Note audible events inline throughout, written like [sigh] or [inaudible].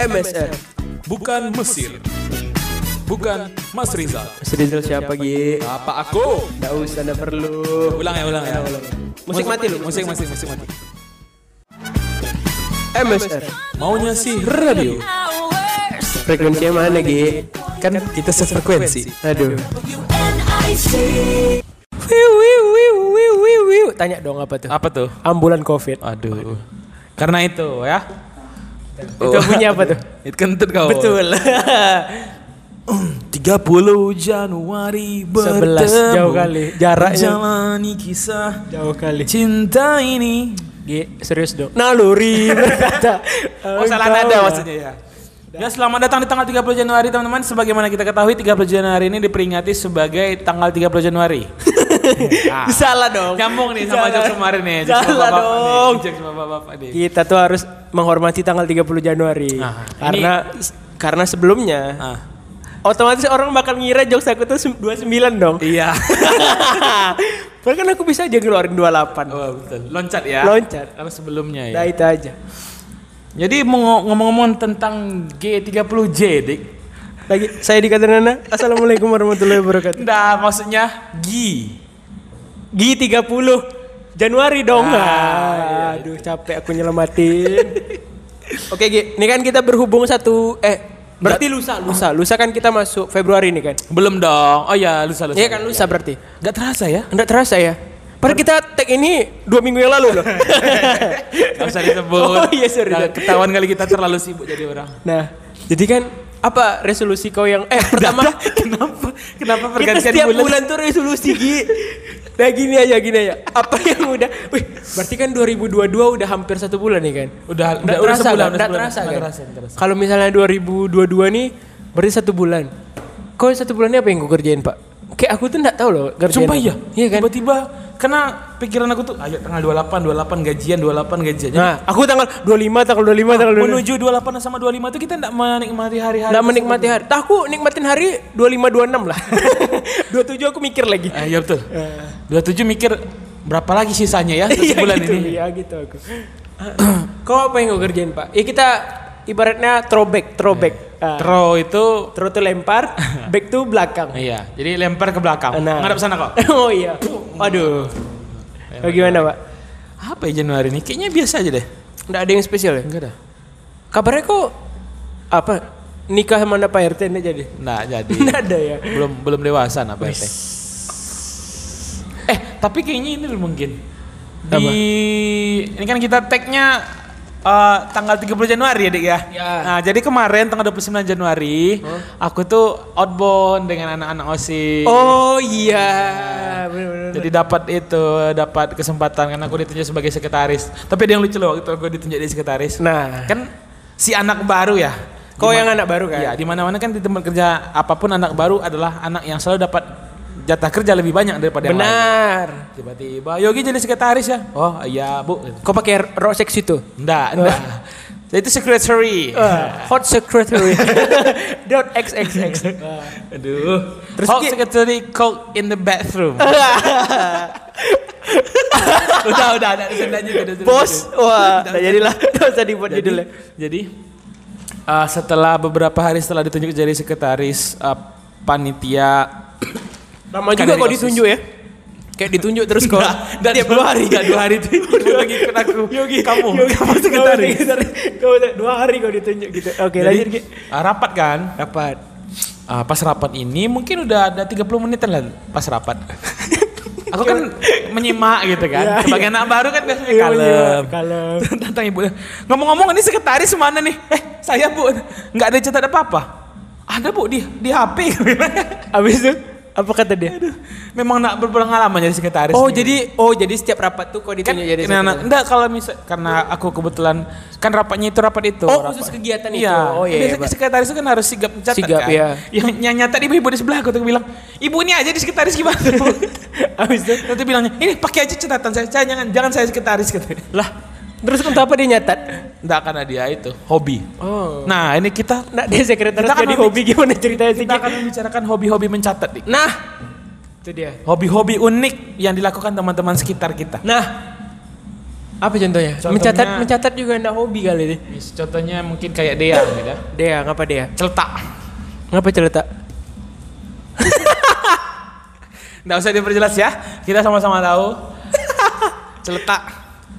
MSR. Bukan Mesir. Bukan Mas Rizal. Mas Rizal siapa Gi? Apa aku? Nggak usah, nggak perlu. Ulang ya, ulang ya. Musik mati lu. Musik, musik, musik mati. MSR. Maunya sih radio. Frekuensinya mana Gi? Kan kita sefrekuensi. Aduh. Wiu, wiu, wiu, wiu, wiu, wiu. Tanya dong apa tuh? Apa tuh? Ambulan COVID. Aduh. Karena itu ya. Itu punya apa tuh? Itu kentut kau. Betul. [laughs] 30 Januari 11 bertemu jauh kali jaraknya. Jalani kisah Jauh kali. cinta ini Gi, serius dong. Naluri berkata. [laughs] Oh salah nada maksudnya ya Ya selamat datang di tanggal 30 Januari teman-teman Sebagaimana kita ketahui 30 Januari ini diperingati sebagai tanggal 30 Januari [laughs] Ah, Salah dong. Nyambung nih sama jokes kemarin nih Salah dong. Jokes bapak-bapak nih Kita tuh harus menghormati tanggal 30 Januari. Ah, karena karena sebelumnya Ah. otomatis orang bakal ngira jokes aku tuh sem- 29 dong. Iya [laughs] Padahal kan aku bisa aja ngeluarin 28. oh, betul. Loncat ya Loncat. Karena sebelumnya ya Nah itu aja. Jadi mau ngomong-ngomong tentang G30J dik Lagi saya dikatakan Nana. Assalamualaikum warahmatullahi wabarakatuh. Nah maksudnya G Gi 30 Januari dong. Ah, Ah, Aduh capek aku nyelamatin. [laughs] Oke Gi, ini kan kita berhubung satu eh berarti lusa lusa lusa kan kita masuk Februari nih kan. Belum dong Oh ya lusa-lusa Iya kan lusa berarti. Gak terasa ya Enggak terasa ya. Padahal kita tag ini dua minggu yang lalu loh. [laughs] Gak usah disebut Oh, iya, sorry, Nah. Ketahuan kali kita terlalu sibuk jadi orang nah, jadi kan apa resolusi kau yang eh pertama [laughs] Kenapa? Kenapa kita pergantian setiap bulan. bulan? tuh resolusi Gi. Nah gini aja gini aja. Apa yang udah Wih, berarti kan 2022 udah hampir satu bulan nih kan. Udah, udah, udah terasa sebulan, udah terasa kan? terasa, terasa. Kalau misalnya 2022 nih berarti satu bulan. Kau satu bulan ini apa yang kau kerjain pak? Kayak aku tuh nggak tahu loh kerjain Sumpah iya. Iya kan? Tiba-tiba karena pikiran aku tuh ayo tanggal 28, 28 gajian, 28 gajian. Nah, aku tanggal 25, tanggal 25, tanggal 25. menuju 28 sama 25 tuh kita enggak menikmati hari-hari. Nggak menikmati hari. Nah, aku nikmatin hari 25 26 lah. 27 aku mikir lagi. Ah, iya betul. 27 mikir berapa lagi sisanya ya untuk Iya sebulan gitu, ini. Iya gitu aku. Kau apa yang kau kerjain pak? Ya kita ibaratnya throwback, throwback. Ah, Throw itu throw tuh lempar, [laughs] back tuh belakang. iya, jadi lempar ke belakang. Nah. Ngadap sana kok. [laughs] oh iya. Waduh. Bagaimana pak? Apa ya Januari ini? Kayaknya biasa aja deh. Nggak ada yang spesial ya? Enggak ada. Kabarnya kok apa? Nikah sama Pak RT enggak jadi? Nggak jadi. [laughs] Nggak ada ya? belum belum dewasa apa ya teh. Eh, tapi kayaknya ini mungkin. Di Apa? ini kan kita tag-nya eh, tanggal 30 Januari ya, Dik ya. Ya. Nah, jadi kemarin tanggal 29 Januari aku tuh outbound dengan anak-anak OSIS. Oh iya. Bener-bener. Jadi dapat itu, dapat kesempatan karena aku ditunjuk sebagai sekretaris. Tapi ada yang lucu loh waktu aku ditunjuk jadi sekretaris. Nah, Kan si anak baru ya. kau Di yang anak baru kan? Iya, di mana-mana kan di tempat kerja apa pun anak baru adalah anak yang selalu dapat jatah kerja lebih banyak daripada yang lain. Benar. Tiba-tiba Yogi jadi sekretaris ya. Oh iya bu. Kau pakai rok sex itu? Enggak, enggak. Jadi itu secretary. Ah, hot secretary. [laughs] Dot xxx. [laughs] Aduh. Terus Hot secretary coke in the bathroom. [laughs] udah, udah, udah, udah, lanjut, udah, udah, Bos, wah, nggak jadilah. Gak usah dibuat Jadi, judulnya. jadi uh, setelah beberapa hari setelah ditunjuk jadi sekretaris uh, panitia Lama Kan juga OSIS. ditunjuk ya? Kayak ditunjuk terus kau. dan tiap dua hari. Enggak, dua hari itu lagi ikut aku. [laughs] Yogi, kamu, Yogi, kamu sekretaris. Kau dua hari kau ditunjuk gitu. Oke, lanjut Ki. Uh, rapat kan? Dapat. Ah, pas rapat ini mungkin udah ada 30 menitan lah pas rapat. [laughs] Aku kan menyimak gitu kan. Iya, Sebagai iya. anak baru kan biasanya Iya, kalem. iya, kalem. [laughs] Tantang ibu. Ngomong-ngomong ini sekretaris mana nih? Eh, saya Bu. Nggak ada catat apa-apa. Ada Bu di di HP. Abis itu apa kata dia? Memang nak berpengalaman jadi sekretaris. Oh, nih. jadi oh jadi setiap rapat tuh kan ditunjuk jadi nah, nah, sekretaris. enggak kalau misal karena aku kebetulan kan rapatnya itu rapat itu. Oh, rapat. khusus kegiatan itu. Iya. Oh, iya, iya, Biasanya Pak. sekretaris itu kan harus sigap mencatat Sigap, kan. iya. Yang yang nyatat ibu-ibu di sebelah aku tuh bilang, "Ibu ini aja di sekretaris gimana?" [laughs] Abis itu Nanti bilangnya, "Ini pakai aja catatan saya, saya jangan jangan saya sekretaris," katanya. lah terus untuk apa dia nyatat? Enggak karena dia itu hobi. Oh. Nah, ini kita Nah, dia sekretaris Kita jadi hobi gimana ceritanya sih? kita Ki? akan membicarakan hobi-hobi mencatat nih. Nah, itu dia. Hobi-hobi unik yang dilakukan teman-teman sekitar kita. Nah, Apa contohnya? Contohnya- Mencatat mencatat juga enggak hobi kali deh. Contohnya mungkin kayak Dea gitu. Dea, ngapa Dea? Celetak. Ngapa celetak? [laughs] Nggak usah diperjelas ya. Kita sama-sama tahu. [laughs] Celetak.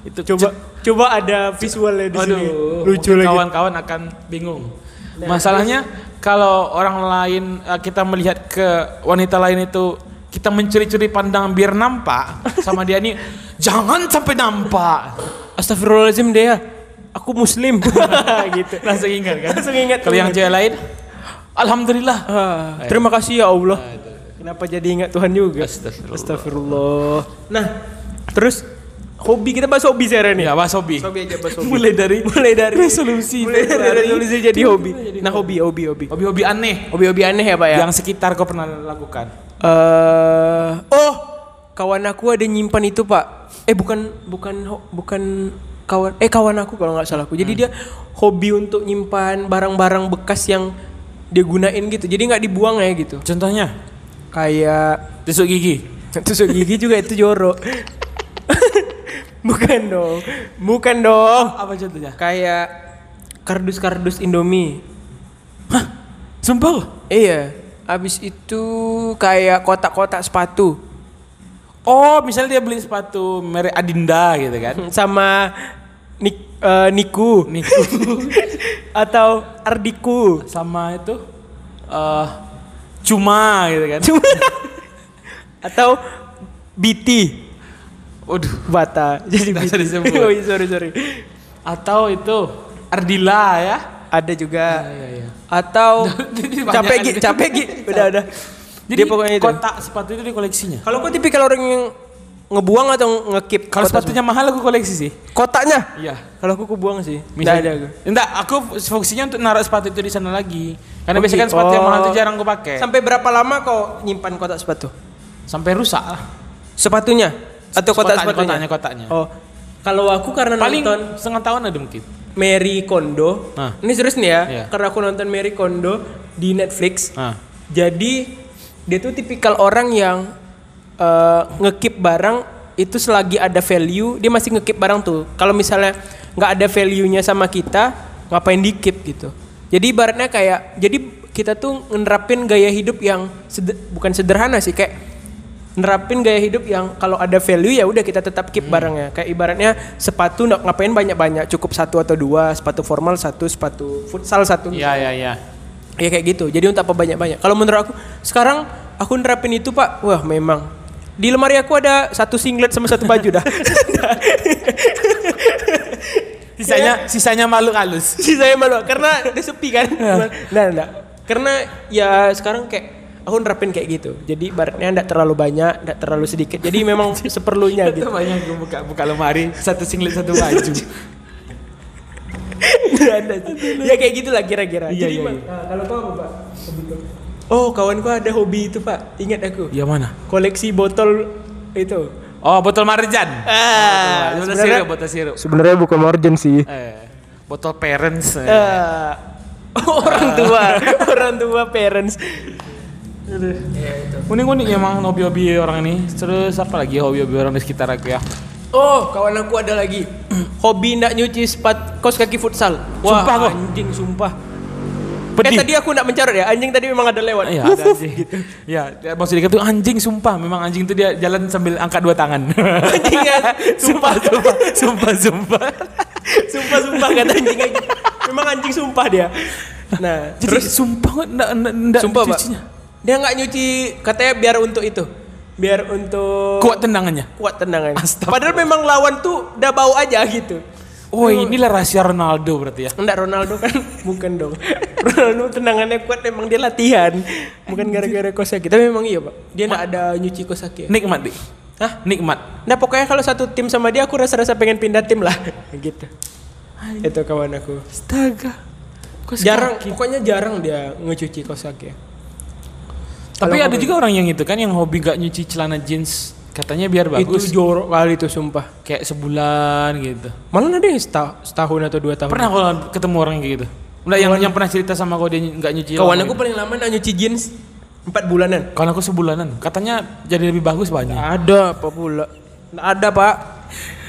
Itu Coba coba ada visualnya di sini. Aduh, Lucu mungkin lagi. Kawan-kawan akan bingung. Masalahnya kalau orang lain eh, kita melihat ke wanita lain itu kita mencuri-curi pandang biar nampak sama dia nih jangan sampai nampak. Astagfirullahaladzim Dea. Aku muslim. [laughs] gitu. Langsung ingat kan? Langsung ingat. Kalau yang cewek lain alhamdulillah. Ah, terima kasih ya Allah. Kenapa jadi ingat Tuhan juga? Astagfirullah. Astagfirullah. Nah, terus hobi kita bahas hobi sekarang nih. Ya, Mas Hobi. Hobi aja bahas [laughs] hobi. Mulai dari mulai dari resolusi mulai dari resolusi jadi hobi. Nah, hobi hobi hobi. hobi-hobi aneh Hobi-hobi aneh ya, Pak ya? yang sekitar kau pernah lakukan. eh oh, kawan aku ada nyimpan itu, Pak. Eh bukan bukan bukan kawan eh kawan aku kalau nggak salah aku. Jadi dia hobi untuk nyimpan barang-barang bekas yang dia gunain gitu. Jadi nggak dibuang ya gitu. Contohnya Kayak tusuk gigi. [laughs] tusuk gigi juga itu jorok. [laughs] bukan dong. Bukan dong. Apa contohnya? Kayak kardus-kardus Indomie. Sumpah. Iya. Habis itu kayak kotak-kotak sepatu Oh, misalnya dia beli sepatu merek Adinda gitu kan. [laughs] sama Nik, eh, Niku Niku [laughs] atau Ardiku. sama itu eh cuma gitu kan. Cuma [laughs] atau BT Waduh. Bata. [laughs] Jadi usah disebut. [laughs] oh, sorry sorry. Atau itu Ardila ya. Ada juga. Iya, iya. Atau [laughs] Jadi banyak capek gi, ada. capek gi. Udah udah. Jadi Dia pokoknya itu. kotak sepatu itu di koleksinya. Kalau kau tipikal orang yang ngebuang atau ngekip Kalau sepatunya mahal aku koleksi sih. kotaknya? Iya. Kalau aku kubuang sih. Tidak ada aku. Enggak, aku fungsinya untuk naruh sepatu itu di sana lagi. Karena Oh, biasanya kan gitu. sepatu yang mahal itu Oh. jarang aku pakai. Sampai berapa lama kau nyimpan kotak sepatu? Sampai rusak lah. Sepatunya atau kotak Kotaknya, sepatunya? kotaknya, kotaknya. Oh. Kalau aku karena Paling nonton setengah tahun ada mungkin. Mary Kondo. Ah. Ini serius nih ya, Iya. karena aku nonton Mary Kondo di Netflix. Ah. Jadi dia tuh tipikal orang yang eh, ngekip barang itu selagi ada value dia masih ngekip barang tuh. Kalau misalnya nggak ada value-nya sama kita, ngapain dikip gitu. Jadi ibaratnya kayak jadi kita tuh nerapin gaya hidup yang seder- bukan sederhana sih kayak nerapin gaya hidup yang kalau ada value ya udah kita tetap keep barangnya. Kayak ibaratnya sepatu nggak ngapain banyak-banyak, cukup satu atau dua, sepatu formal satu, sepatu futsal satu. Iya, iya, iya. Ya kayak gitu. Jadi untuk apa banyak-banyak? Kalau menurut aku sekarang aku nerapin itu pak, wah memang di lemari aku ada satu singlet sama satu baju dah. [laughs] Sisanya sisanya makhluk halus. [laughs] Si saya malu karena udah sepi kan. nah, nah, karena ya sekarang kayak aku nerapin kayak gitu. Jadi baratnya enggak terlalu banyak, enggak terlalu sedikit. Jadi memang [laughs] seperlunya Itu gitu. [laughs] banyak gue buka buka lemari satu singlet satu baju. [laughs] Ya kayak gitulah kira-kira. Iya, Jadi iya, iya. nah, kalau kau apa pak? Oh kawanku ada hobi itu pak. Ingat aku. Ya mana? Koleksi botol itu. Oh, botol marjan. Ah, botol sebenarnya- sirup, botol sirup. Sebenarnya bukan margin sih. Eh, botol parents. eh. Eh, orang tua, orang tua parents. Aduh. Unik-unik emang hobi-hobi orang ini. Terus apa lagi hobi-hobi orang di sekitar aku ya? Oh, kawan aku ada lagi. [clears throat] Hobi nak nyuci sepat kos kaki futsal. Wah, Sumpah kok. anjing sumpah. Pedih. Eh tadi aku nak mencarut ya. Anjing tadi memang ada lewat. Iya, ada anjing. Ya, dia- maksud dia tuh anjing sumpah. Memang anjing itu dia jalan sambil angkat dua tangan. Anjing kan? [laughs] sumpah, sumpah, sumpah, sumpah. sumpah [laughs] sumpah kata anjing. Memang anjing sumpah dia. Nah, Jadi terus sumpah enggak enggak enggak sumpah pak. Dia nggak nyuci katanya biar untuk itu. Biar untuk Kuat tendangannya. kuat tendangan. Astaga. Padahal memang lawan tuh udah bau aja gitu. Oh, inilah rahasia Ronaldo berarti ya. Enggak Ronaldo kan [laughs] bukan dong. Ronaldo tendangannya kuat memang dia latihan. Bukan gara-gara kosaki. Tapi memang iya, Pak. Dia enggak ada nyuci kosaki. Nikmat, Dik. Hah? Nikmat. Nah, pokoknya kalau satu tim sama dia aku rasa-rasa pengen pindah tim lah. [laughs] gitu. Itu kawan aku. Astaga. Kok Jarang, pokoknya jarang dia ngecuci kosaki. Tapi ada juga orang yang itu kan yang hobi gak nyuci celana jeans. Katanya biar bagus. Itu jorok kali itu sumpah. Kayak sebulan gitu. Malah ada yang seta- setahun atau dua tahun. Pernah kalau ketemu orang kayak gitu? Enggak yang yang pernah cerita sama kau dia nggak nyuci. Kawan aku gitu. paling lama nak nyuci jeans empat bulanan. Kawan aku sebulanan. Katanya jadi lebih bagus banyak. Nggak ada apa pula. Nggak ada pak.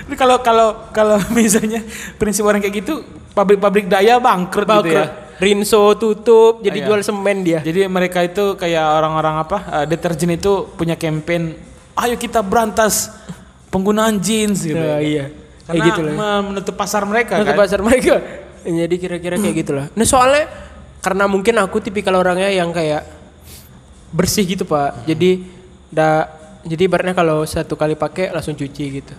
Tapi kalau kalau kalau [laughs] misalnya prinsip orang kayak gitu, pabrik-pabrik daya bangkrut, gitu ya. Rinso tutup jadi Iya. jual semen dia. Jadi mereka itu kayak orang-orang apa eh, deterjen itu punya campaign, ayo kita berantas penggunaan jeans gitu. Nah, iya. Karena Kayak gitu lah. me- menutup pasar mereka Untuk kan. pasar mereka. Jadi kira-kira kayak gitulah. Nah soalnya karena mungkin aku tipikal orangnya yang kayak bersih gitu pak. Jadi da, jadi ibaratnya kalau satu kali pakai langsung cuci gitu.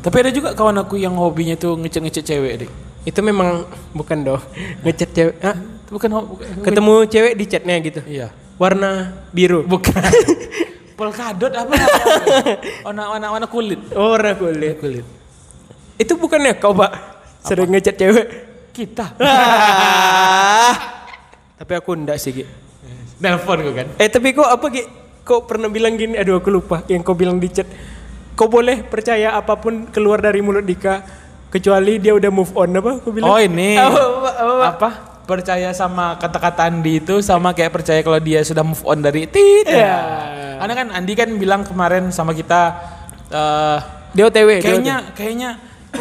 Tapi ada juga kawan aku yang hobinya tuh ngecek-ngecek cewek, Dik. Itu memang bukan dong ngechat cewek. Ah, bukan, ketemu cewek di chatnya gitu. Iya. Warna biru. Bukan. [laughs] Polkadot apa? warna warna warna kulit. Oh, warna kulit. Kulit. Itu bukannya kau pak sering ngechat cewek? Kita. [laughs] Tapi aku enggak sih Gi. Nelpon gue kan. Eh tapi kok apa Gi? Kok pernah bilang gini? Aduh aku lupa. Yang kau bilang di chat. Kau boleh percaya apa pun keluar dari mulut Dika kecuali dia udah move on apa? Aku bilang. Oh ini. Apa, apa, apa, apa? apa? Percaya sama kata-kata Andi itu sama kayak percaya kalau dia sudah move on dari tit. Iya. Karena kan Andi kan bilang kemarin sama kita eh Dia OTW. dia kayaknya kayaknya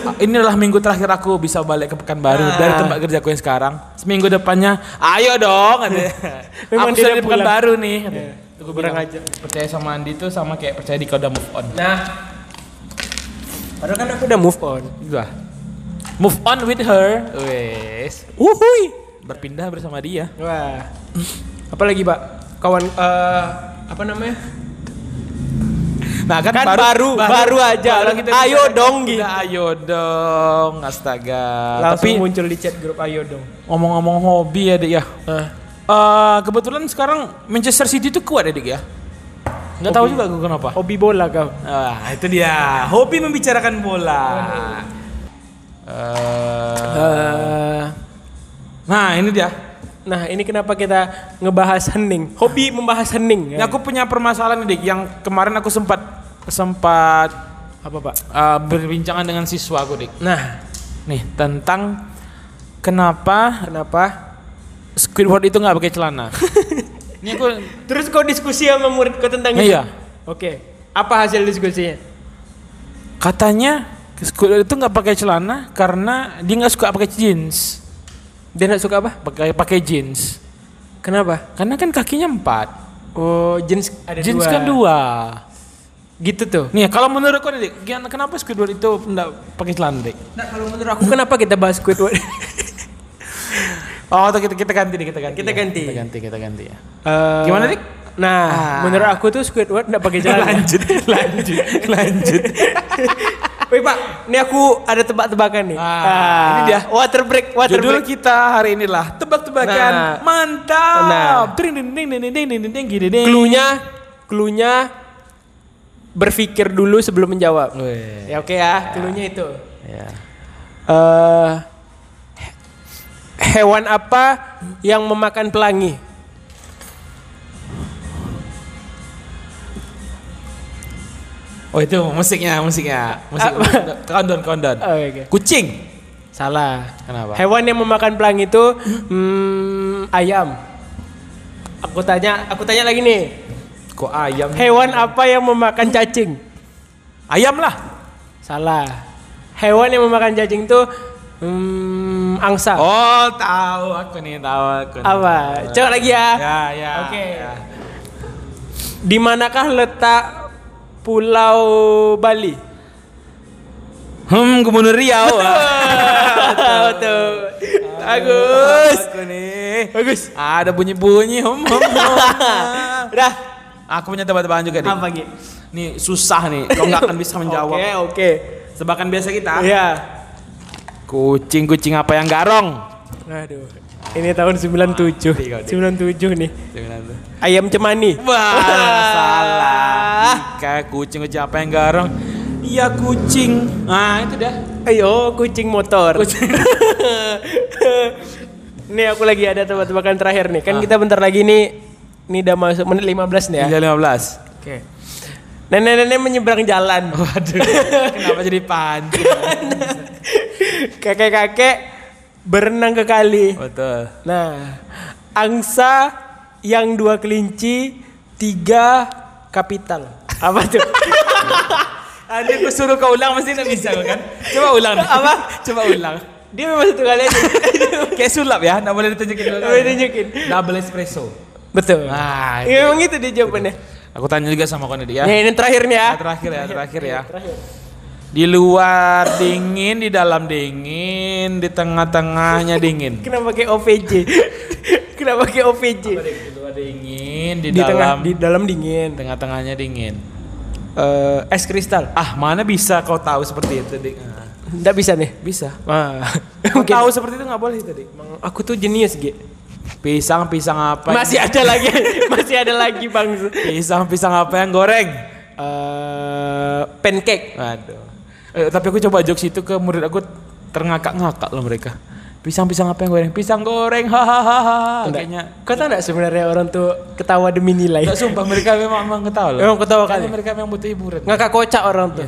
ah, ini adalah minggu terakhir aku bisa balik ke Pekanbaru Ah. dari tempat kerjaku yang sekarang. Seminggu depannya, ayo dong. [laughs] Memang aku sudah udah di Pekanbaru nih. Aku kurang aja. Percaya sama Andi itu sama kayak percaya di udah move on. Nah. Padahal kan aku udah move on. Udah. Move on with her. Wes. Uhuy. Berpindah bersama dia. Wah. Apalagi Pak? Kawan eh apa namanya? Nah kan, Kan baru- baru aja. Ayo bicara- dong. Udah ayo dong. Astaga. Langsung Tapi muncul di chat grup ayo dong. ngomong-ngomong hobi ya, Dik ya. Ah. Eh, kebetulan sekarang Manchester City itu kuat ya, Dik ya. Nggak tahu juga gue kenapa. Hobi bola kau. Ah, itu dia. Hobi membicarakan bola. Eh, Eh, nah, ini dia. nah ini kenapa kita ngebahas hening? Hobi membahas hening. Ini aku punya permasalahan nih, Dik, yang kemarin aku sempat sempat Apa Pak? eh, berbincangan dengan siswa aku, Dik. Nah, Nih, tentang kenapa kenapa? Squidward itu nggak pakai celana. [laughs] Ini aku Terus kau diskusi sama murid kau tentang itu? Iya. Oke. Apa hasil diskusinya? katanya Squidward itu nggak pakai celana karena dia nggak suka pakai jeans. Dia nak suka apa? Pakai pakai jeans. Kenapa? Karena kan kakinya empat. Oh, jeans ada jeans dua. kan dua. Gitu tuh. Nih, kalau menurut kau nih, kenapa Squidward itu nggak pakai celana, Dik? Nah, kalau menurut aku kenapa kita bahas Squidward? [laughs] Oh, atau kita kita ganti nih, kita ganti. Kita ya. ganti. Kita ganti, kita ganti ya. Eh, Gimana, Dik? Nah, Ah. menurut aku tuh Squidward enggak pakai [laughs] celana. lanjut, lanjut, lanjut. [laughs] Wih Pak, ini aku ada tebak-tebakan nih. Ah, ini dia. Water break, water Judul break. kita hari inilah tebak-tebakan Nah. mantap. Nah. Ding ding ding ding ding ding ding ding. Cluenya, cluenya berpikir dulu sebelum menjawab. Weh. Ya oke ya, cluenya itu. Ya. He- hewan apa yang memakan pelangi? Oh itu musiknya, musiknya, musik. Kondon, kondon. Oh, oke. Kucing. Salah. Kenapa? Hewan yang memakan pelangi itu hmm, ayam. Aku tanya, aku tanya lagi nih. Kok ayam? Hewan apa yang memakan cacing? Ayam lah. Salah. Hewan yang memakan cacing itu hmm, angsa. Oh tahu aku nih tahu aku. nih. Apa? Coba lagi ya. Ya ya. Oke. ya. Di manakah letak Pulau Bali? Hmm, Gubernur Riau. Betul. Bagus. Aku nih. Bagus. Ada bunyi-bunyi. Hum, hum. Udah. [laughs] Aku punya tebak-tebakan juga nih. Apa Gi? Nih susah nih. Kau nggak akan bisa menjawab. Oke, oke. Tebakan biasa kita. Iya. Kucing-kucing apa yang garong? Aduh. Ini tahun 97. Tiga, tiga. 97 nih. Ayam cemani. Wah, salah. Kayak kucing-kucing apa yang garong? Iya kucing. Nah itu dah. Ayo, kucing motor. Kucing. [laughs] nih aku lagi ada tebak-tebakan terakhir nih. Kan kita bentar lagi nih ini udah masuk menit 15 nih ya. Lima belas. Oke. Nenek-nenek menyeberang jalan. Waduh. Kenapa jadi pancing? [laughs] Kakek-kakek berenang ke kali. Betul. Nah, angsa yang dua kelinci, tiga kapital. Apa tuh? [laughs] Ada aku suruh kau ulang pasti tidak bisa kan? Coba ulang. Apa? [laughs] Coba ulang. Dia memang satu kali aja. [laughs] Kayak sulap ya, nggak boleh ditunjukin. Boleh tunjukin. Double espresso. Betul. Nah, Ya, memang itu dia jawabannya. aku tanya juga sama kau Nedi ya. Nah, ini terakhir nih ya. Ya, terakhir ya, terakhir ya. Di luar dingin, di dalam dingin, di tengah-tengahnya dingin. [laughs] Kenapa pakai OVJ? [laughs] Kenapa pakai OVJ? Di luar dingin, di, Di tengah dalam di dalam dingin. tengah-tengahnya dingin. Eh, es kristal. Ah, mana bisa kau tahu seperti itu, Dik? Ah, Enggak bisa nih. bisa. Wah. [laughs] Kau tahu seperti itu nggak boleh emang aku tuh jenius, Ge. Pisang, pisang apa? Masih ada lagi. Masih ada lagi, Bang. Pisang, pisang apa yang goreng? Eh, pancake. Aduh. Eh, tapi aku coba jokes itu ke murid aku terngakak-ngakak loh mereka. Pisang-pisang apa yang goreng? Pisang goreng, hahaha. Kayaknya Kau tahu enggak sebenarnya orang tuh ketawa demi nilai? Enggak sumpah mereka memang memang ketawa loh. Memang ketawa kali. mereka memang butuh hiburan. Ngakak kocak orang tuh.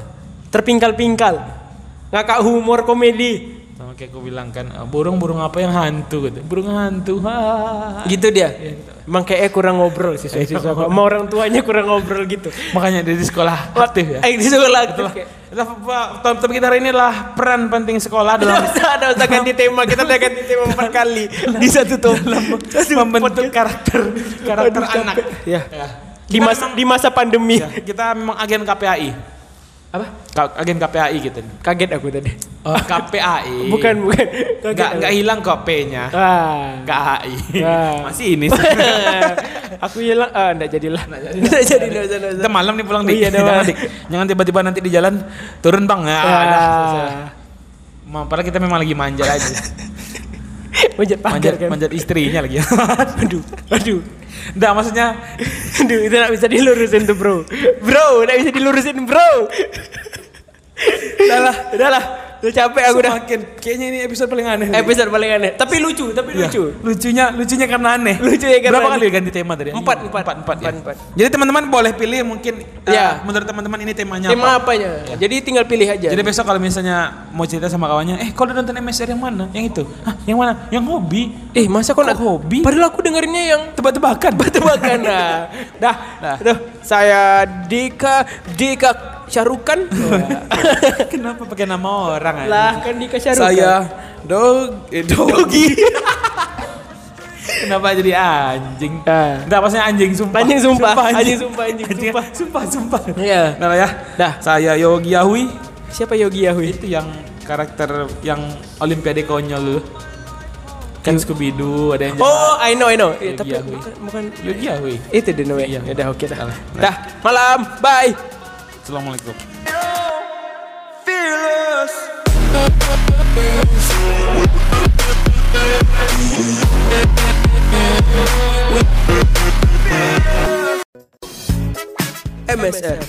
Terpingkal-pingkal. Ngakak humor komedi. Sama kayak aku bilang kan, "Ah, burung-burung apa yang hantu gitu. Burung hantu. Hahaha. Gitu dia. Emang kayaknya kurang ngobrol sih siswa Sama orang tuanya kurang ngobrol gitu. Makanya dia di sekolah aktif ya. Eh, di sekolah aktif kayak. Topik kita hari ini adalah peran penting sekolah dalam ada usah ganti tema kita udah ganti tema empat kali di satu top membentuk karakter karakter anak. Ya. Ya. di masa di masa pandemi Ya, kita memang agen KPAI. Apa Agen KPAI nih. kaget aku tadi Oh, KPAI. [laughs] bukan bukan Kaget enggak aku. hilang kok P-nya. ah Enggak AI. Ah. Masih ini. [laughs] aku hilang ah enggak jadilah enggak jadi usah enggak Kita malam nih pulang Oh dik. iya, dah, Jangan Bang. dik. Jangan tiba-tiba nanti di jalan turun bang. Ya, Ah. dah, selesai. Ma- Padahal kita memang lagi manja aja. [laughs] manjat pagar manjat, kan? manjat istrinya lagi. [laughs] aduh aduh. Enggak maksudnya aduh itu enggak bisa dilurusin tuh bro. Bro enggak bisa dilurusin bro. Udah lah udah capek aku udah semakin kayaknya ini episode paling aneh. episode paling aneh tapi lucu tapi Iya. lucu Lucunya, lucunya karena aneh. Lucu ya karena Berapa aneh. kali ganti tema tadi? Empat, empat. empat, empat, ya. Empat. Jadi teman-teman boleh pilih mungkin. Iya. eh, menurut teman-teman ini temanya tema apa? apanya jadi tinggal pilih aja Jadi besok kalau misalnya mau cerita sama kawannya, eh kalau udah nonton MSR yang mana? Yang itu? Hah, yang mana? Yang hobi? eh masa kok Kok nak hobi? padahal aku dengerinnya yang Tebak-tebakan. tebak-tebakan nah [laughs] dah Dah. Duh, saya Dika Dika Syarukan [laughs] Kenapa pakai nama orang? anjing? lah kan Dika Syarukan Saya dog, eh, dogi. Kenapa jadi anjing? Ah. Enggak, maksudnya anjing sumpah. Anjing sumpah, anjing sumpah, anjing sumpah. Sumpah, sumpah. Iya. Nah ya. Dah. Saya Yogi Yahui. siapa Yogi Yahui Itu yang karakter yang Olimpiade konyol dulu. Kan Scooby Doo ada yang oh I know I know Eh, Yogi tapi Yahui. bukan, bukan Yogi Yahui. itu namanya Iya. ya udah oke dah dah malam bye Assalamualaikum. MSR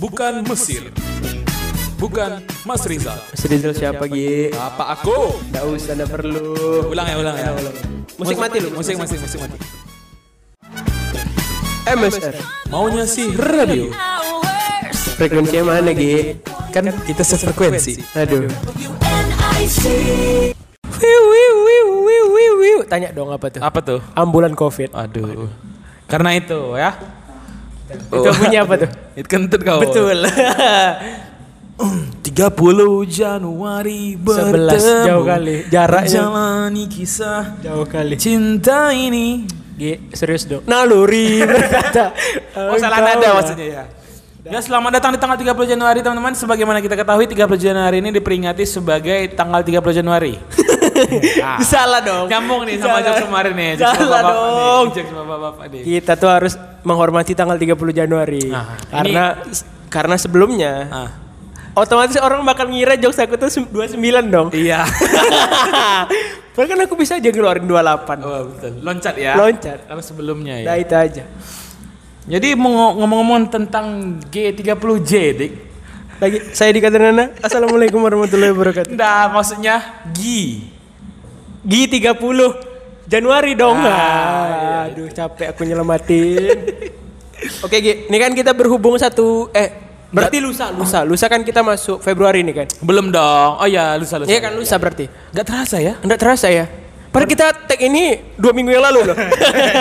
Bukan Mesir. Bukan Mas Rizal. Mas Rizal siapa Gi Apa aku? Nggak usah nggak perlu Ulang ya, ulang ya. Musik mati lu. Musik, musik, musik mati. MSR Maunya sih radio. Frekuensinya mana Gi Kan kita sefrekuensi. aduh Wiu, wiu, wiu, wiu, wiu, wiu. Tanya dong apa tuh? Apa tuh? Ambulan COVID. Aduh. Karena itu ya. Itu punya apa tuh? [laughs] Itu kentut kau. Betul. [laughs] 30 Januari 11 bertemu jauh kali jaraknya. Jalani kisah Jauh kali. cinta ini G, serius dong. Naluri [laughs] berkata. Oh salah nada ya. maksudnya ya Ya selamat datang di tanggal 30 Januari teman-teman Sebagaimana kita ketahui 30 Januari ini diperingati sebagai tanggal 30 Januari [laughs] Ah. Salah dong. Nyambung nih sama jokes kemarin nih jokes Salah nih, dong. jokes bapak-bapak nih. Kita tuh harus menghormati tanggal 30 Januari. Nah, karena karena sebelumnya Ah. otomatis orang bakal ngira jokes aku tuh sem- 29 dong. Iya [laughs] Padahal kan aku bisa aja ngeluarin 28. oh, betul. Loncat ya Loncat. Kalau sebelumnya ya Nah itu aja. Jadi mau ngomong-ngomong tentang G30J dik Lagi saya dikatakan Nana. Assalamualaikum warahmatullahi wabarakatuh. Nah maksudnya G Gi 30 Januari dong. Ah, Ah, Aduh capek aku nyelamatin. [laughs] Oke Gi, ini kan kita berhubung satu eh berarti lusa lusa lusa kan kita masuk Februari nih kan. Belum dong Oh ya lusa lusa Iya kan lusa berarti. Gak terasa ya Enggak terasa ya. Padahal kita tag ini dua minggu yang lalu loh.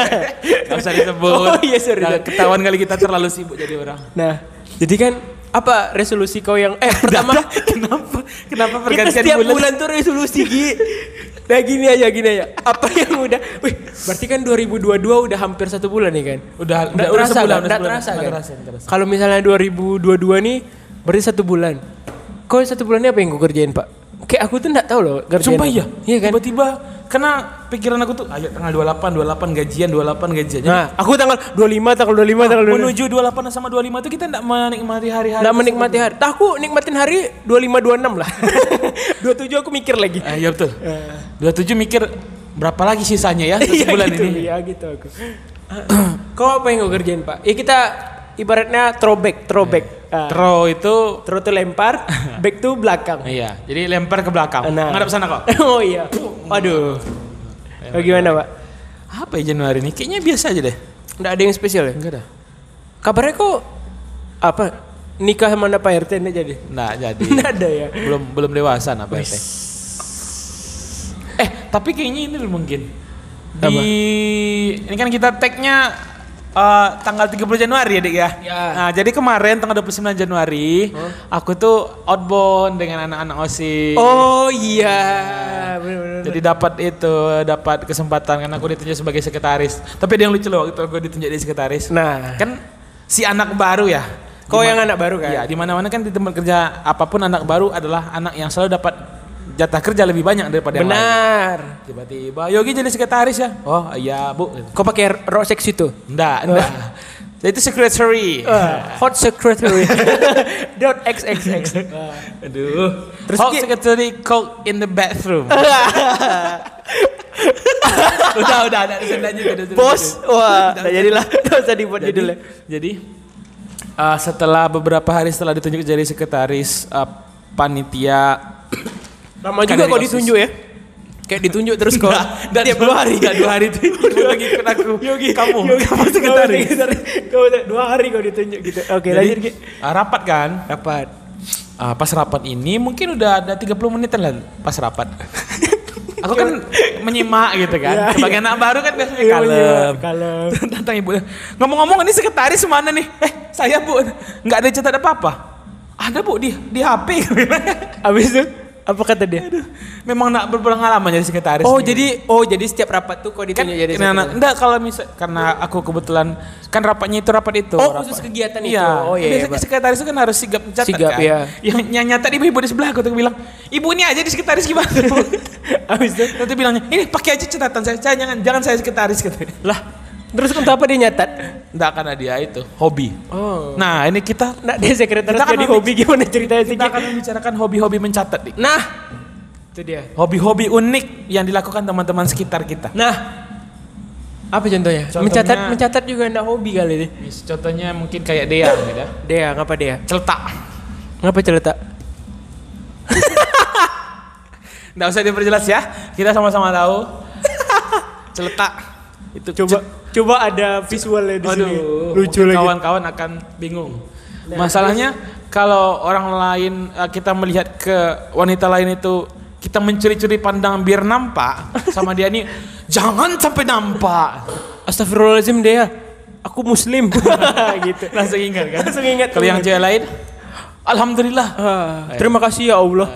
[laughs] Gak usah disebut Oh, iya, sorry. Nah, Ketahuan kali kita terlalu sibuk jadi orang nah, jadi kan apa resolusi kau yang eh [laughs] pertama kenapa kenapa kita pergantian setiap bulan? bulan tuh resolusi Gi. Nah gini aja gini aja. Apa yang udah? Wih, berarti kan 2022 udah hampir satu bulan nih kan? Udah udah, udah terasa sebulan, kan? udah terasa kan? terasa. Kalau misalnya 2022 nih berarti satu bulan. Kau satu bulan ini apa yang kau kerjain pak? Kayak aku tuh nggak tahu loh kerjain Sumpah iya. Iya kan? Tiba-tiba karena pikiran aku tuh ayo tanggal 28 28 gajian 28 gajian. Jadi Nah, aku tanggal 25, tanggal 25, tanggal 25. menuju 28 sama 25 itu kita enggak menikmati hari-hari. Nggak tersebut. menikmati hari. Nah, aku nikmatin hari 25 26 lah. 27 aku mikir lagi. Ah, iya betul. 27 mikir berapa lagi sisanya ya Iya sebulan gitu, ini. Iya gitu aku. Kau apa yang kau kerjain pak? Ya kita ibaratnya throwback, throwback. Ah, Throw itu throw tuh lempar, back tuh belakang. iya, jadi lempar ke belakang. Nah. Ngadap sana kok. oh iya. Aduh. Bagaimana pak? Apa ya Januari ini? Kayaknya biasa aja deh. Nggak ada yang spesial ya? Enggak ada. Kabarnya kok apa? Nikah sama Pak RT ini jadi? Nggak jadi. [laughs] Nggak ada ya? belum belum dewasa nah Pak RT. Eh, tapi kayaknya ini mungkin. Di Apa? ini kan kita tag-nya eh, tanggal 30 Januari ya, Dik ya. Ya. Nah, jadi kemarin tanggal 29 Januari aku tuh outbound dengan anak-anak OSIS. Oh iya. Bener-bener. Jadi dapat itu, dapat kesempatan karena aku ditunjuk sebagai sekretaris. Tapi ada yang lucu loh waktu itu aku ditunjuk jadi sekretaris. Nah, Kan si anak baru ya. kau yang anak baru kan? Iya, di mana-mana kan di tempat kerja apa pun anak baru adalah anak yang selalu dapat jatah kerja lebih banyak daripada yang lain. Benar. Tiba-tiba Yogi jadi sekretaris ya. Oh, iya, Bu. Kau pakai rok seksi tuh? Enggak, enggak. Jadi [laughs] itu secretary. Uh, [laughs] hot secretary. [laughs] Dot xxx. Aduh. Terus Hot secretary cook in the bathroom. udah, udah, ada senda juga. ada senda Bos, wah, nggak jadilah. Nggak usah dibuat Jadi, judulnya. jadi uh, setelah beberapa hari setelah ditunjuk jadi sekretaris uh, panitia Lama Kan juga OSIS. ditunjuk ya? Kayak ditunjuk terus kau. [laughs] dan tiap dua hari. Enggak, dua hari [laughs] itu lagi ikut aku. Yogi, kamu, Yogi, kamu sekretaris. Kau dua hari kau ditunjuk gitu. Oke, lanjut uh, rapat kan? Dapat. Ah, pas rapat ini mungkin udah ada 30 menitan lah pas rapat. [laughs] Aku kan menyimak gitu kan. Iya, Sebagai anak baru kan biasanya Iya, kalem. iya, kalem. Tantang ibu. Ngomong-ngomong ini sekretaris mana nih? Eh, saya Bu. Nggak ada catat apa-apa. Ada Bu di di HP. Habis itu apa kata dia? Memang nak berpengalaman jadi sekretaris. Oh, nih. jadi oh jadi setiap rapat tuh kau kan ditunjuk jadi nah, nah, sekretaris. enggak kalau misal karena aku kebetulan kan rapatnya itu rapat itu. Oh, rapat. khusus kegiatan itu. Iya. Oh, iya, Biasanya iya, Pak. sekretaris itu kan harus sigap mencatat Sigap, kan. iya. Yang, yang nyatat ibu-ibu di sebelah aku tuh bilang, "Ibu ini aja di sekretaris gimana?" [laughs] Habis itu Nanti bilangnya, "Ini pakai aja catatan saya. Saya jangan jangan saya sekretaris," katanya. lah terus untuk apa dia nyatat? Enggak karena dia itu hobi. Oh. Nah, ini kita Nah, dia sekretaris Kita kan jadi hobi- hobi gimana ceritanya sih? kita Ki? akan membicarakan hobi-hobi mencatat, Dik. Nah, itu dia. Hobi-hobi unik yang dilakukan teman-teman sekitar kita. Nah, apa contohnya? Contohnya- Mencatat mencatat juga enggak hobi kali ini. Contohnya mungkin kayak Dea gitu. ya. Dea, ngapa dia? Celetak. Ngapa celetak? Nggak usah diperjelas ya. Kita sama-sama tahu. [laughs] Celetak. Itu Coba coba ada visualnya di sini. Aduh, Lucu mungkin lagi. Kawan-kawan akan bingung. Masalahnya kalau orang lain eh, kita melihat ke wanita lain itu kita mencuri-curi pandang biar nampak [laughs] sama dia ini jangan sampai nampak. Astagfirullahaladzim Dea. Aku muslim. [laughs] gitu. Langsung ingat kan? Langsung ingat. Kalau yang cewek lain alhamdulillah. Ah, terima kasih ya Allah.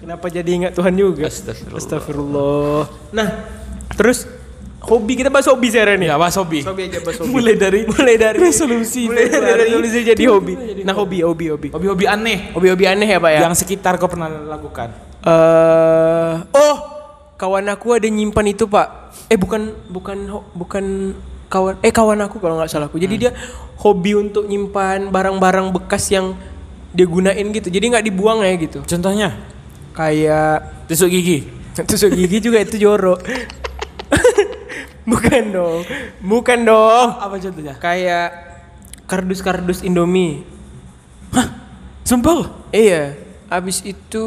Kenapa jadi ingat Tuhan juga? Astagfirullah. Astagfirullah. Nah, terus hobi kita bahas hobi sekarang nih. Ya, Mas Hobi. Hobi aja bahas [laughs] hobi. Mulai dari mulai dari resolusi mulai dari resolusi [laughs] jadi hobi. Nah, hobi, hobi, hobi. hobi-hobi aneh Hobi-hobi aneh ya, Pak ya? yang sekitar kau pernah lakukan. eh oh, kawan aku ada nyimpan itu, Pak. Eh, bukan bukan bukan kawan eh kawan aku kalau nggak salah aku. Jadi dia hobi untuk nyimpan barang-barang bekas yang dia gunain gitu. Jadi nggak dibuang ya gitu. Contohnya Kayak tusuk gigi. [laughs] tusuk gigi juga itu jorok. Bukan dong. Bukan dong. Apa contohnya? Kayak kardus-kardus Indomie. Sumpah. lo? Iya. Habis itu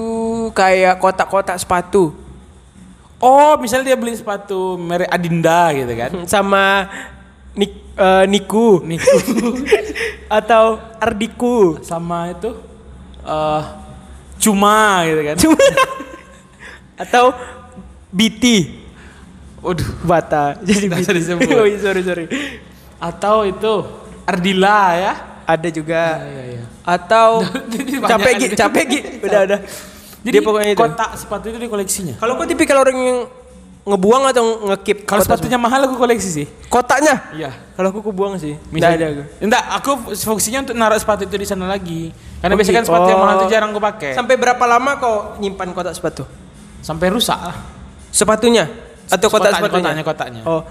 kayak kotak-kotak sepatu Oh, misalnya dia beli sepatu merek Adinda gitu kan. [laughs] sama Nik, eh, Niku Niku [laughs] atau Ardiku. sama itu eh cuma gitu kan. Cuma [laughs] atau BT Waduh. Bata. [laughs] Jadi Nggak usah disebut. [laughs] oh, iya, sorry sorry. Atau itu Ardila ya. ada juga. Iya, iya. Atau [laughs] Jadi banyak capek Gi, capek Gi. Udah udah. Jadi Dia pokoknya itu. kotak sepatu itu di koleksinya. Kalau kau tipikal orang yang ngebuang atau ngekip Kalau sepatunya mahal aku koleksi sih. kotaknya? Iya. Kalau aku kubuang sih. Tidak ada aku. Enggak, aku fungsinya untuk naruh sepatu itu di sana lagi. Karena Oh, biasanya kan gitu. sepatu yang mahal itu Oh. jarang aku pakai. Sampai berapa lama kau nyimpan kotak sepatu? Sampai rusak lah. Sepatunya atau kotak Kotaknya, sepatunya? kotaknya, kotaknya. Oh.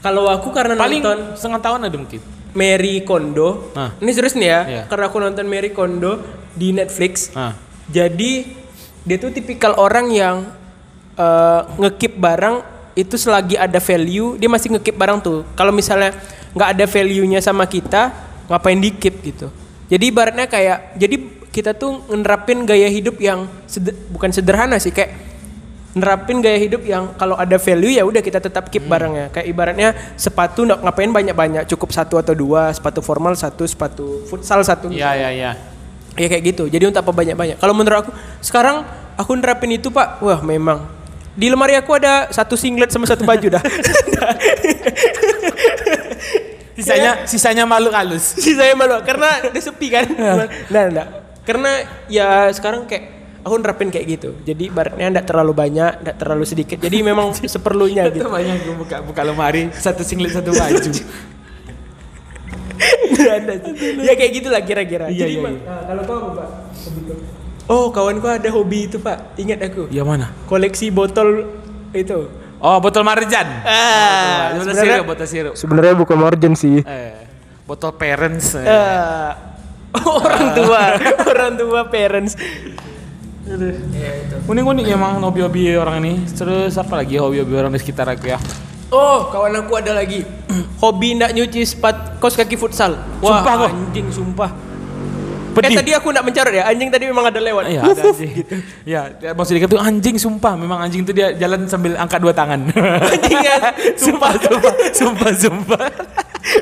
Kalau aku karena Paling nonton setengah tahun ada mungkin. Mary Kondo. Nah. Ini serius nih ya, Iya. karena aku nonton Mary Kondo di Netflix. Nah. Jadi dia tuh tipikal orang yang eh, ngekip barang itu selagi ada value dia masih ngekip barang tuh. Kalau misalnya nggak ada value-nya sama kita, ngapain di keep gitu. Jadi ibaratnya kayak jadi kita tuh nerapin gaya hidup yang seder- bukan sederhana sih kayak nerapin gaya hidup yang kalau ada value ya udah kita tetap keep barangnya. Kayak ibaratnya sepatu nggak ngapain banyak-banyak, cukup satu atau dua, sepatu formal satu, sepatu futsal satu. Iya, iya, iya. Ya kayak gitu. Jadi untuk apa banyak-banyak? Kalau menurut aku sekarang aku nerapin itu pak. Wah memang di lemari aku ada satu singlet sama satu baju dah. [laughs] Sisanya sisanya malu halus. si saya malu karena udah sepi kan. nah, nah. Karena ya sekarang kayak aku nerapin kayak gitu. Jadi baratnya enggak terlalu banyak, enggak terlalu sedikit. Jadi memang [laughs] seperlunya Itu gitu. banyak gue buka buka lemari satu singlet satu baju. Ya kayak gitulah kira-kira. Iya, Jadi iya, Pak, iya. nah, kalau kau apa pak? Hobi kau? Oh kawanku ada hobi itu pak. Ingat aku. ya mana? Koleksi botol itu. Oh, botol marjan. Ah, botol sebenarnya- sirup, botol sirup. Sebenarnya bukan margin sih. Eh, botol parents. eh. Eh, [laughs] orang tua, orang tua parents. Ya, itu. Unik-unik emang hobi-hobi orang ini. Terus apa lagi hobi-hobi orang di sekitar aku ya? Oh, kawan aku ada lagi. [clears throat] Hobi ndak nyuci sepat kaos kaki futsal. Wah, Sumpah kok. anjing sumpah. Pedih. Eh tadi aku ndak mencarut ya, anjing tadi memang ada lewat. Iya, ada anjing. gitu. Ya, maksudnya itu anjing sumpah. Memang anjing itu dia jalan sambil angkat dua tangan. [laughs] Anjing ya, sumpah, sumpah, sumpah, sumpah.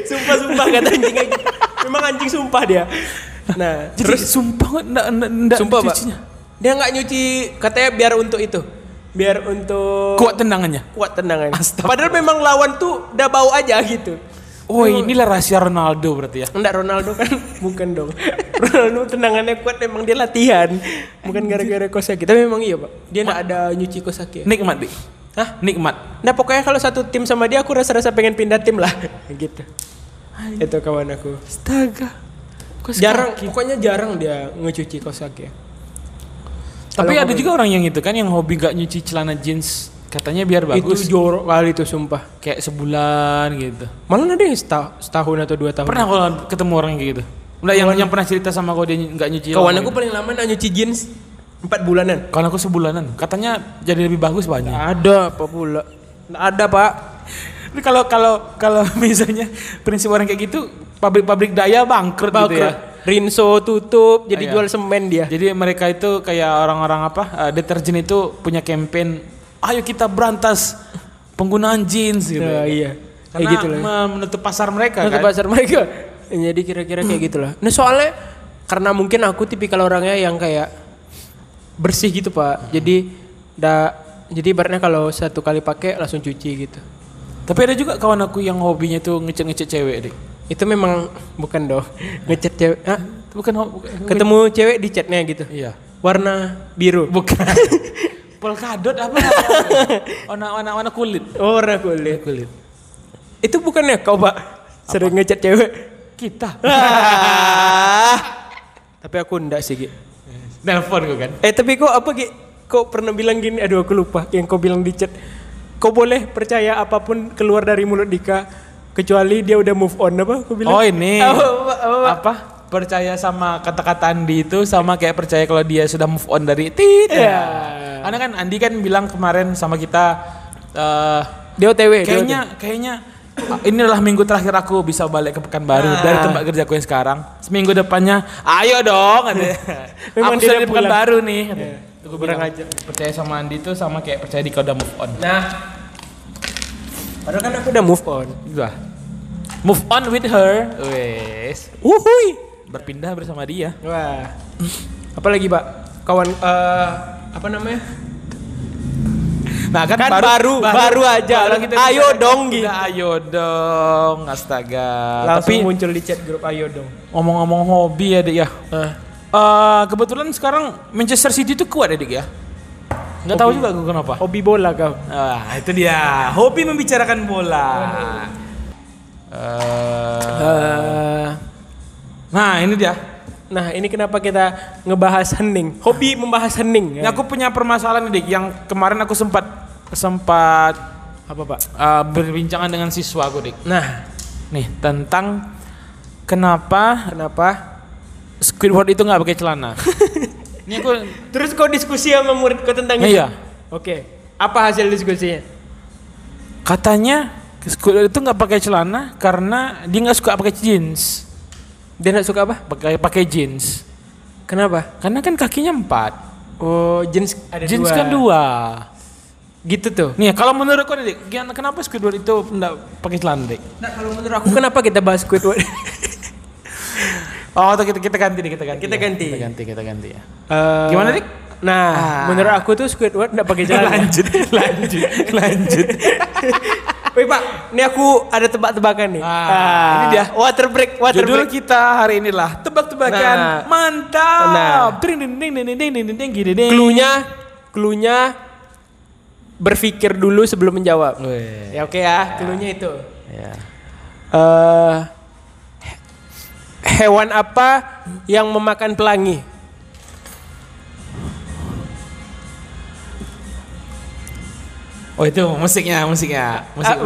sumpah, [laughs] sumpah kata anjing. Memang anjing sumpah dia. Nah, Jadi terus sumpah enggak enggak enggak sumpah pak, cucinya. Dia nggak nyuci katanya biar untuk itu, biar untuk Kuat tendangannya. kuat tendangan. Astagfirullah. Padahal memang lawan tuh udah bau aja gitu. Oh, inilah rahasia Ronaldo berarti ya. Enggak Ronaldo kan [laughs] bukan dong. Ronaldo tendangannya kuat memang dia latihan. Bukan gara-gara kosaki. Tapi memang iya, Pak. Dia enggak ada nyuci kosaki. Nikmat, Dik. Hah? Nikmat. Nah, pokoknya kalau satu tim sama dia aku rasa-rasa pengen pindah tim lah. [laughs] gitu. Itu kawan aku. Astaga. Kos Jarang, pokoknya jarang dia ngecuci kosaki. Tapi ada aku- juga orang yang itu kan yang hobi gak nyuci celana jeans. Katanya biar bagus. Itu jorok kali itu sumpah. Kayak sebulan gitu. Malah ada setah- setahun atau dua tahun. Pernah kalau ketemu orang kayak gitu? Enggak yang yang pernah cerita sama kau dia nggak nyuci. Kawan aku gitu. paling lama nggak nyuci jeans empat bulanan. Kawan aku sebulanan. Katanya jadi lebih bagus banyak. Ada apa pula? Nggak ada pak. Tapi kalau kalau kalau [laughs] misalnya prinsip orang kayak gitu, pabrik-pabrik daya bangkrut, gitu ya. Rinso tutup, jadi Iya. jual semen dia. Jadi mereka itu kayak orang-orang apa? eh, deterjen itu punya campaign, ayo kita berantas penggunaan jeans gitu. Nah, iya. Kayak Karena gitu lah. me- menutup pasar mereka Untuk kan. pasar mereka. [laughs] Jadi kira-kira kayak gitulah. Nah soalnya karena mungkin aku tipikal orangnya yang kayak bersih gitu pak. Jadi da, jadi ibaratnya kalau satu kali pakai langsung cuci gitu. Tapi ada juga kawan aku yang hobinya tuh ngecek-ngecek cewek, Dik. Itu memang bukan dong [laughs] ngecat cewek. Ah, bukan, bukan ketemu cewek di chatnya gitu. Iya. Warna biru. Bukan. [laughs] Polkadot apa? [laughs] warna warna warna kulit. Oh, warna kulit. Kulit. Itu bukannya kau pak sering ngecat cewek? Kita. Ah. Tapi aku enggak sih Gi. Nelpon kok kan. Eh tapi kok apa Gi? Kok pernah bilang gini? Aduh aku lupa yang kau bilang di chat. Kau boleh percaya apa pun keluar dari mulut Dika kecuali dia udah move on apa? Aku bilang. Oh ini. [laughs] Apa? Percaya sama kata-kata Andi itu sama kayak percaya kalau dia sudah move on dari tit. Iya. Karena kan Andi kan bilang kemarin sama kita eh Dia OTW. dia kayaknya kayaknya ah, ini adalah minggu terakhir aku bisa balik ke Pekanbaru Ah. dari tempat kerjaku yang sekarang. Seminggu depannya, ayo dong. [laughs] Memang aku sudah di. Pekanbaru nih. katanya. Aku bilang, ajar. percaya sama Andi itu sama kayak percaya di kau udah move on. Nah. Padahal kan aku udah move on. Wah. Move on with her. Wes. Wuhui. Berpindah bersama dia. Wah. Apalagi Pak? Kawan eh apa namanya? Nah Kan baru- baru aja. Ayo bicarakan, dong, gitu. udah ayo dong, astaga. Langsung Tapi muncul di chat grup ayo dong. ngomong-ngomong hobi ya dik ya. Ah. Eh, kebetulan sekarang Manchester City itu kuat ya dik ya. Nggak tahu juga gue kenapa. Hobi bola kau. Ah, itu dia. Hobi membicarakan bola. Eh, nah, ini dia. nah ini kenapa kita ngebahas hening? Hobi membahas hening. Ini aku punya permasalahan nih, Dik, yang kemarin aku sempat sempat apa pak? uh, berbincangan dengan siswa aku, Dik. Nah Nih, tentang kenapa kenapa? Squidward itu nggak pakai celana. [laughs] Ini aku Terus kau diskusi sama murid kau tentang itu? Iya. Oke. Apa hasil diskusinya? katanya Squidward itu nggak pakai celana karena dia nggak suka pakai jeans. Dia nggak suka apa? Pakai pakai jeans. Kenapa? Karena kan kakinya empat. Oh jeans ada jeans dua. kan dua. Gitu tuh. Nih, kalau menurut kau nih, kenapa Squidward itu nggak pakai celana, Dik? Nah kalau menurut aku kenapa kita bahas Squidward? [laughs] Oh, atau kita kita ganti nih, kita ganti. Kita ya. ganti. Kita ganti, kita ganti ya. Eh, Gimana, Dik? Nah, Ah. menurut aku tuh Squidward nggak pakai celana. [laughs] lanjut, lanjut, lanjut. [laughs] Wih pak, ini aku ada tebak-tebakan nih. Ah, ini dia. Water break, water Judul break. kita hari inilah tebak-tebakan Nah. mantap. Nah. Ding ding ding ding ding ding ding ding gini ding. Cluenya, cluenya berpikir dulu sebelum menjawab. Weh. Ya oke ya, cluenya itu. Ya. He- hewan apa yang memakan pelangi? Oh itu musiknya, musiknya, musik.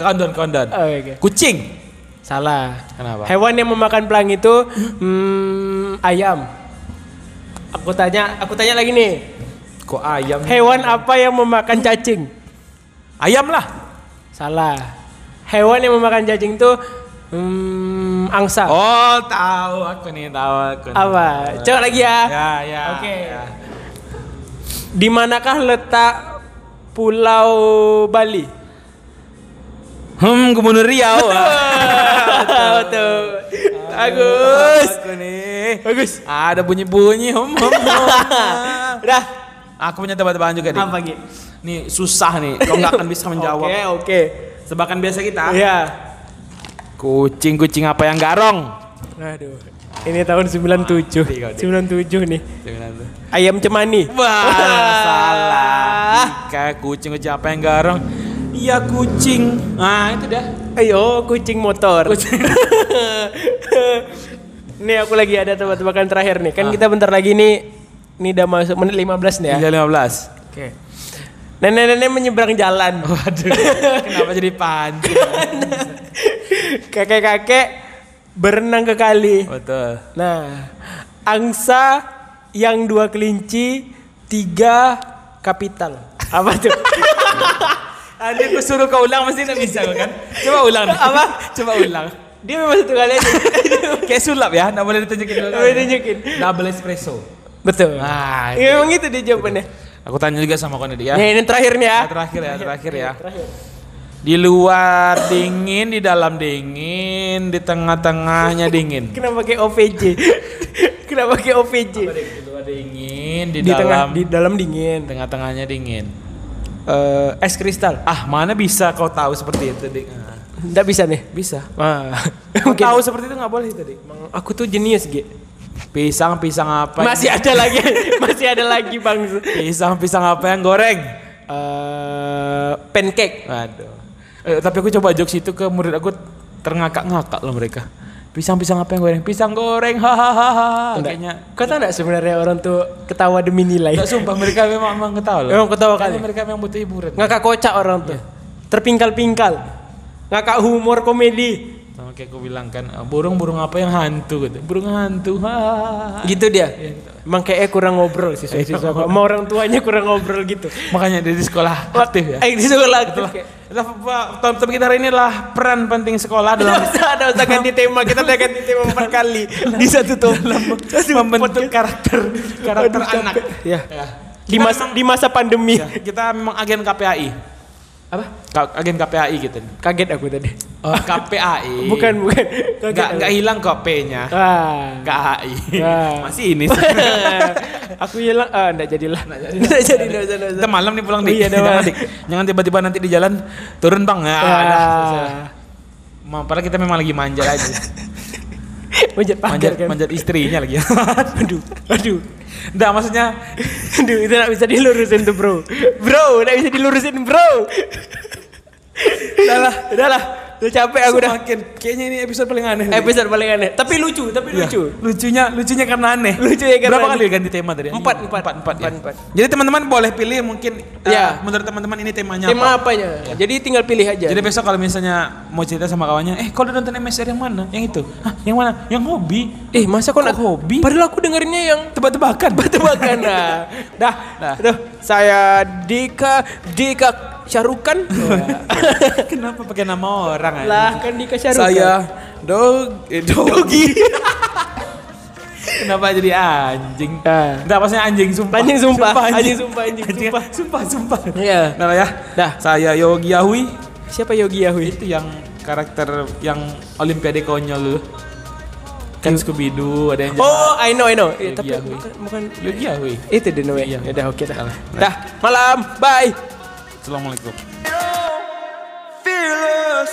Kondon, kondon. Oh, oke. Kucing. Salah. Kenapa? Hewan yang memakan pelangi itu hmm, ayam. Aku tanya, aku tanya lagi nih. Kok ayam? Hewan apa yang memakan cacing? Ayam lah. Salah. Hewan yang memakan cacing itu hmm, angsa. Oh tahu aku nih, tahu aku. nih. Apa? Coba lagi ya. Ya, ya. Oke. ya. Di manakah letak Pulau Bali? Hmm, Gubernur Riau. Betul. Bagus. Aku nih. Bagus. Ada bunyi-bunyi. Hum, hum, hum. [laughs] Udah. Aku punya tebak-tebakan juga nih. Apa? Nih susah nih. Kau nggak akan bisa [laughs] menjawab. Oke, oke. Tebakan biasa kita. Iya. Kucing-kucing apa yang garong? Aduh. Ini tahun 97. Mati kau, Dik. 97 nih. Ayam cemani. Wah, [laughs] salah. Kayak kucing-kucing apa yang garong? Iya kucing. Nah itu dah. Ayo, kucing motor. Kucing. [laughs] nih aku lagi ada tebak-tebakan terakhir nih. Ah. Kan kita bentar lagi nih ini udah masuk menit 15 nih ya. Lima belas. Oke. Nenek-nenek menyeberang jalan. Waduh. Kenapa jadi pancing? [laughs] Kakek-kakek berenang ke kali. Betul. Nah, angsa yang dua kelinci, tiga kapital. Apa tuh? [laughs] Nanti aku suruh kau ulang mesti tidak bisa kan? Coba ulang. Apa? [laughs] Coba ulang. Dia memang satu kali aja. [laughs] Kayak sulap ya, nggak boleh ditunjukin dua Boleh ditunjukin. Double espresso. Betul. Nah, Ya, memang itu dia jawabannya. Aku tanya juga sama kau nih ya. Nah, ini terakhir nih ya. Ya, terakhir ya, terakhir ya. Di luar dingin, di dalam dingin, di tengah-tengahnya dingin. Kenapa kayak OVJ? [laughs] Kenapa kayak OVJ? Di luar dingin, di, Di tengah dalam di dalam dingin. tengah-tengahnya dingin. Eh, es kristal. Ah, mana bisa kau tahu seperti itu, Dik? Ah, Enggak bisa nih. bisa. Wah. Kau tahu seperti itu nggak boleh itu, Dik. aku tuh jenius, Ge. Pisang, pisang apa? Masih ada lagi. [laughs] Masih ada lagi, Bang. Pisang, pisang apa yang goreng? Eh, pancake. Aduh. Eh, tapi aku coba jokes itu ke murid aku terngakak-ngakak loh mereka. Pisang-pisang apa yang goreng? Pisang goreng, hahaha. Kayaknya Kau tahu nggak sebenarnya orang tuh ketawa demi nilai? Enggak sumpah mereka memang memang ketawa loh. Memang ketawa kali. mereka memang butuh hiburan. Ngakak kocak orang tuh. Terpingkal-pingkal. Ngakak humor komedi. Sama kayak aku bilang kan, "Ah, burung-burung apa yang hantu gitu. Burung hantu. Hahaha. Gitu dia. Emang kayaknya kurang ngobrol sih siswa Sama orang tuanya kurang ngobrol gitu. Makanya dia di sekolah aktif ya. Eh di sekolah aktif. topik kita hari ini adalah peran penting sekolah dalam [laughs] Ada ada usah ganti tema kita udah ganti tema empat [laughs] kali di satu top membentuk karakter karakter anak. Ya. Di masa di masa pandemi. Ya, kita memang agen KPAI. Apa? Agen KPAI gitu. Kaget aku tadi. Oh, KPAI. [laughs] Bukan, bukan. Enggak enggak hilang kok P-nya. Ah. KAI. Ah. [laughs] Masih ini. [laughs] Aku hilang, ah, enggak jadilah. Enggak jadi, enggak usah. Kita malam nih pulang Oh dik. iya, jangan dik. Jangan tiba-tiba nanti di jalan turun bang. Ya, Ah. Ma- Padahal kita memang lagi manja aja. Manjat pagar manjat, kan. manjat istrinya lagi. [laughs] Aduh, aduh. Enggak maksudnya [laughs] Aduh, itu enggak bisa dilurusin tuh, Bro. Bro, enggak bisa dilurusin, Bro. [laughs] Udahlah, udahlah. Udah capek aku udah. semakin kayaknya ini episode paling aneh. nih. Episode paling aneh, tapi lucu, tapi Iya. lucu. Lucunya, lucunya karena aneh. Lucu ya karena Berapa aneh. kali ganti tema tadi? Empat, empat. empat, empat, ya. Empat, empat. Jadi teman-teman boleh pilih mungkin Iya. eh, menurut teman-teman ini temanya Tema apa. apanya? Jadi tinggal pilih aja. Jadi besok kalau misalnya mau cerita sama kawannya, eh kalau nonton MSR yang mana? Yang itu? Hah, yang mana? Yang hobi. eh, masa kok Kok nak hobi? Padahal aku dengerinnya yang Tebak-tebakan. tebak-tebakan nah. Dah, [laughs] Dah. Aduh, saya Dika Dika Syarukan. [laughs] Kenapa pakai nama orang aja? lah, kan Dika Syarukan. Saya dog eh, dogi. [laughs] Kenapa jadi anjing? Ah. Enggak, maksudnya anjing sumpah. Anjing sumpah, anjing sumpah, anjing sumpah. Sumpah, sumpah. Iya. Nah ya. Dah. Saya Yogi Yahui. Siapa Yogi Yahui? Itu yang karakter yang Olimpiade konyol dulu. Kan Scooby Doo ada yang jahat. Oh, I know, I know. Eh, Yogi tapi Yahui. bukan, bukan Yogi Yahui. itu deh namanya. Ya udah oke dah. Dah, malam. Bye. Assalamualaikum. Fearless.